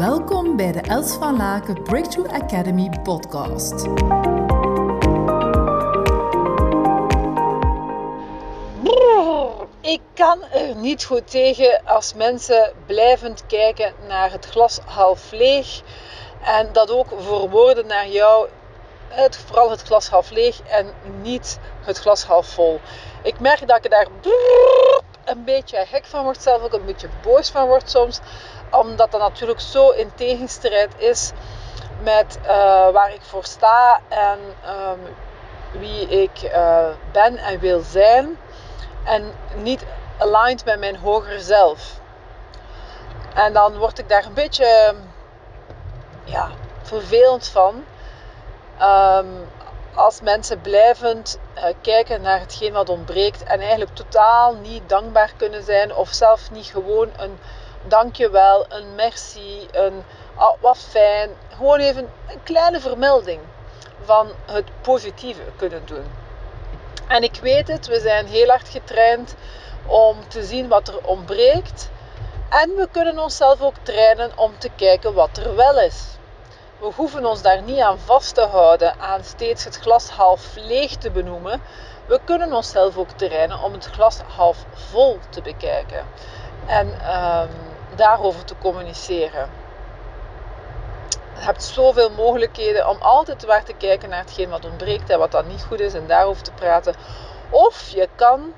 Welkom bij de Els van Laken Breakthrough Academy podcast. Ik kan er niet goed tegen als mensen blijvend kijken naar het glas half leeg en dat ook verwoorden naar jou, het, vooral het glas half leeg en niet het glas half vol. Ik merk dat ik daar een beetje gek van word, zelf ook een beetje boos van word soms, omdat dat natuurlijk zo in tegenstrijd is met uh, waar ik voor sta en um, wie ik uh, ben en wil zijn. En niet aligned met mijn hoger zelf. En dan word ik daar een beetje ja, vervelend van. Um, als mensen blijvend uh, kijken naar hetgeen wat ontbreekt en eigenlijk totaal niet dankbaar kunnen zijn of zelf niet gewoon een dankjewel, een merci, een oh, wat fijn, gewoon even een kleine vermelding van het positieve kunnen doen. En ik weet het, we zijn heel hard getraind om te zien wat er ontbreekt. En we kunnen onszelf ook trainen om te kijken wat er wel is. We hoeven ons daar niet aan vast te houden, aan steeds het glas half leeg te benoemen. We kunnen onszelf ook trainen om het glas half vol te bekijken en um, daarover te communiceren. Je hebt zoveel mogelijkheden om altijd maar te kijken naar hetgeen wat ontbreekt en wat dan niet goed is en daarover te praten. Of je kan,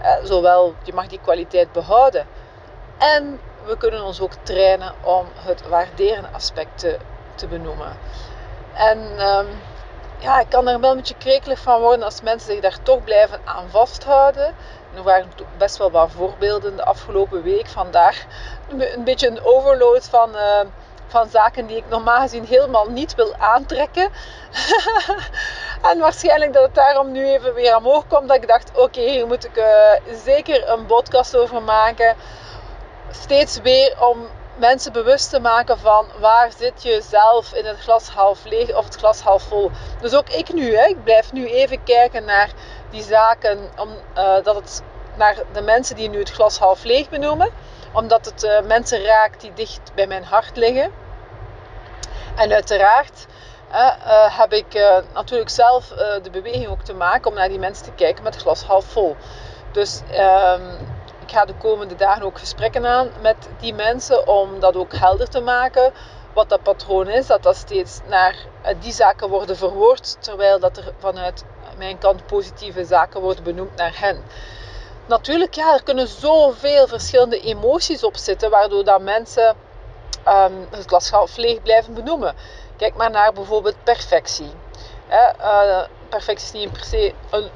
eh, zowel je mag die kwaliteit behouden en we kunnen ons ook trainen om het waarderen aspect te, te benoemen. En um, ja, ik kan er wel een beetje krekelig van worden als mensen zich daar toch blijven aan vasthouden. En er waren best wel wat voorbeelden de afgelopen week. Vandaag een beetje een overload van, uh, van zaken die ik normaal gezien helemaal niet wil aantrekken. en waarschijnlijk dat het daarom nu even weer omhoog komt. Dat ik dacht, oké, hier moet ik uh, zeker een podcast over maken steeds weer om mensen bewust te maken van waar zit je zelf in het glas half leeg of het glas half vol. Dus ook ik nu, hè, ik blijf nu even kijken naar die zaken, omdat dat het naar de mensen die nu het glas half leeg benoemen, omdat het uh, mensen raakt die dicht bij mijn hart liggen. En uiteraard uh, heb ik natuurlijk zelf de beweging ook te maken om naar die mensen te kijken met glas half vol. Dus ehm, ga de komende dagen ook gesprekken aan met die mensen om dat ook helder te maken. Wat dat patroon is, dat dat steeds naar eh, die zaken worden verwoord, terwijl dat er vanuit mijn kant positieve zaken worden benoemd naar hen. Natuurlijk, ja, er kunnen zoveel verschillende emoties op zitten, waardoor dat mensen um, het glas leeg blijven benoemen. Kijk maar naar bijvoorbeeld perfectie. Uh, perfectie is niet per se een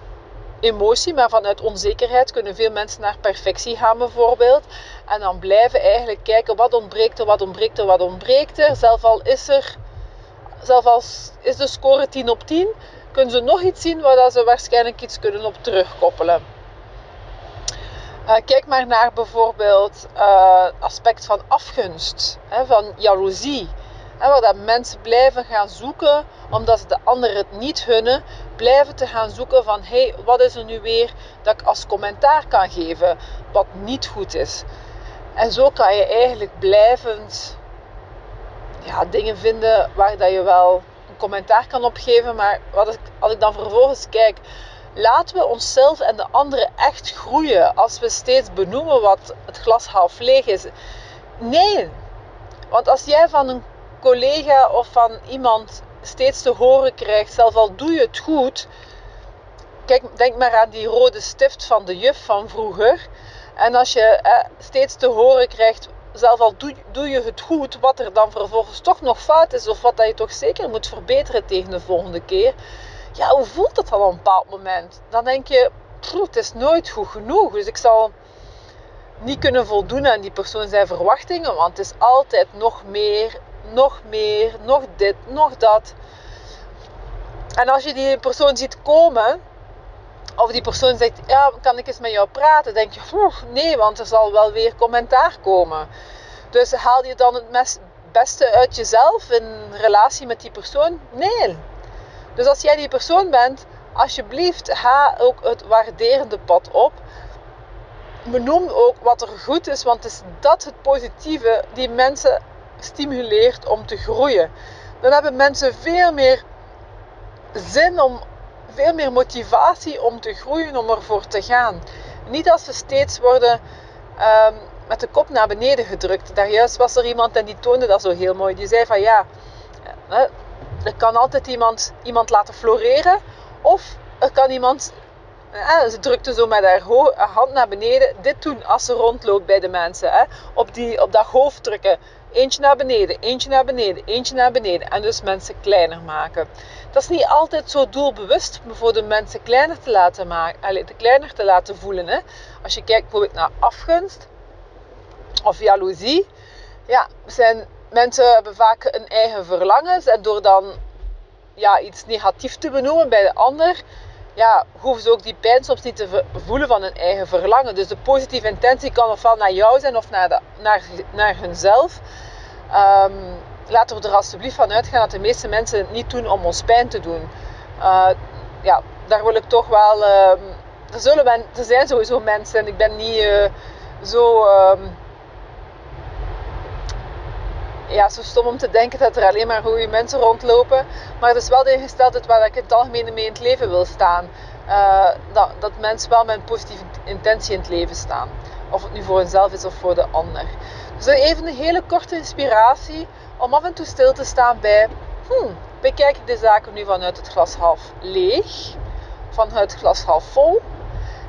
emotie, maar vanuit onzekerheid kunnen veel mensen naar perfectie gaan bijvoorbeeld. En dan blijven eigenlijk kijken wat ontbreekt er, wat ontbreekt er, wat ontbreekt er. Zelf al is er, zelf als is de score 10 op 10, kunnen ze nog iets zien waar ze waarschijnlijk iets kunnen op terugkoppelen. Uh, kijk maar naar bijvoorbeeld uh, aspect van afgunst, hè, van jaloezie. En waar dat mensen blijven gaan zoeken, omdat ze de anderen het niet hunnen, blijven te gaan zoeken van hé, hey, wat is er nu weer dat ik als commentaar kan geven wat niet goed is. En zo kan je eigenlijk blijvend ja, dingen vinden waar dat je wel een commentaar kan opgeven. Maar wat als ik dan vervolgens kijk, laten we onszelf en de anderen echt groeien als we steeds benoemen wat het glas half leeg is. Nee, want als jij van een collega of van iemand steeds te horen krijgt, zelfs al doe je het goed. Kijk, denk maar aan die rode stift van de juf van vroeger. En als je eh, steeds te horen krijgt, zelfs al doe, je het goed, wat er dan vervolgens toch nog fout is, of wat dat je toch zeker moet verbeteren tegen de volgende keer. Ja, hoe voelt dat dan op een bepaald moment? Dan denk je, het is nooit goed genoeg. Dus ik zal niet kunnen voldoen aan die persoon zijn verwachtingen, want het is altijd nog meer nog meer, nog dit, nog dat. En als je die persoon ziet komen, of die persoon zegt, ja, kan ik eens met jou praten? denk je, nee, want er zal wel weer commentaar komen. Dus haal je dan het beste uit jezelf in relatie met die persoon? Nee. Dus als jij die persoon bent, alsjeblieft, ga ook het waarderende pad op. Benoem ook wat er goed is, want is dat het positieve die mensen stimuleert om te groeien. Dan hebben mensen veel meer zin om, veel meer motivatie om te groeien, om ervoor te gaan. Niet als ze steeds worden ehm, met de kop naar beneden gedrukt. Daar juist was er iemand en die toonde dat zo heel mooi. Die zei van ja, er kan altijd iemand, iemand laten floreren. Of er kan iemand, ze drukte zo met haar hand naar beneden, dit doen als ze rondloopt bij de mensen. Hè. Op, die, op dat hoofd drukken. Eentje naar beneden, eentje naar beneden, eentje naar beneden. En dus mensen kleiner maken. Dat is niet altijd zo doelbewust voor de mensen kleiner te laten, maken, kleiner te laten voelen. Hè. Als je kijkt bijvoorbeeld naar afgunst of jaloezie. Ja, zijn, mensen hebben vaak een eigen verlangens. En door dan ja, iets negatiefs te benoemen bij de ander, ja, hoeven ze ook die pijn soms niet te voelen van hun eigen verlangen. Dus de positieve intentie kan ofwel naar jou zijn of naar, de, naar, naar hunzelf. Um, laten we er alsjeblieft van uitgaan dat de meeste mensen het niet doen om ons pijn te doen. Uh, ja, daar wil ik toch wel. Uh, er, zullen er zijn sowieso mensen, en ik ben niet uh, zo. Um, ja, zo stom om te denken dat er alleen maar goede mensen rondlopen. Maar het is wel de ingesteldheid waar ik in het algemeen mee in het leven wil staan. Uh, dat, dat mensen wel met een positieve intentie in het leven staan. Of het nu voor hunzelf is of voor de ander. Dus even een hele korte inspiratie om af en toe stil te staan bij... Hmm, bekijk ik de zaken nu vanuit het glas half leeg? Vanuit het glas half vol?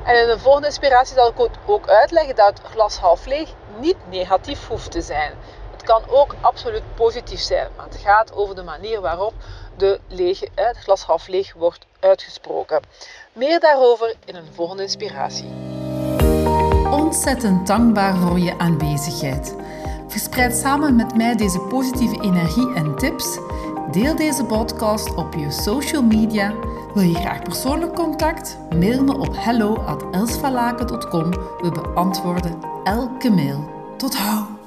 En in de volgende inspiratie zal ik ook uitleggen dat het glas half leeg niet negatief hoeft te zijn kan ook absoluut positief zijn. Maar het gaat over de manier waarop de lege, het glas half leeg wordt uitgesproken. Meer daarover in een volgende inspiratie. Ontzettend dankbaar voor je aanwezigheid. Verspreid samen met mij deze positieve energie en tips. Deel deze podcast op je social media. Wil je graag persoonlijk contact? Mail me op hello@elsvalaken.com. We beantwoorden elke mail. Tot hou!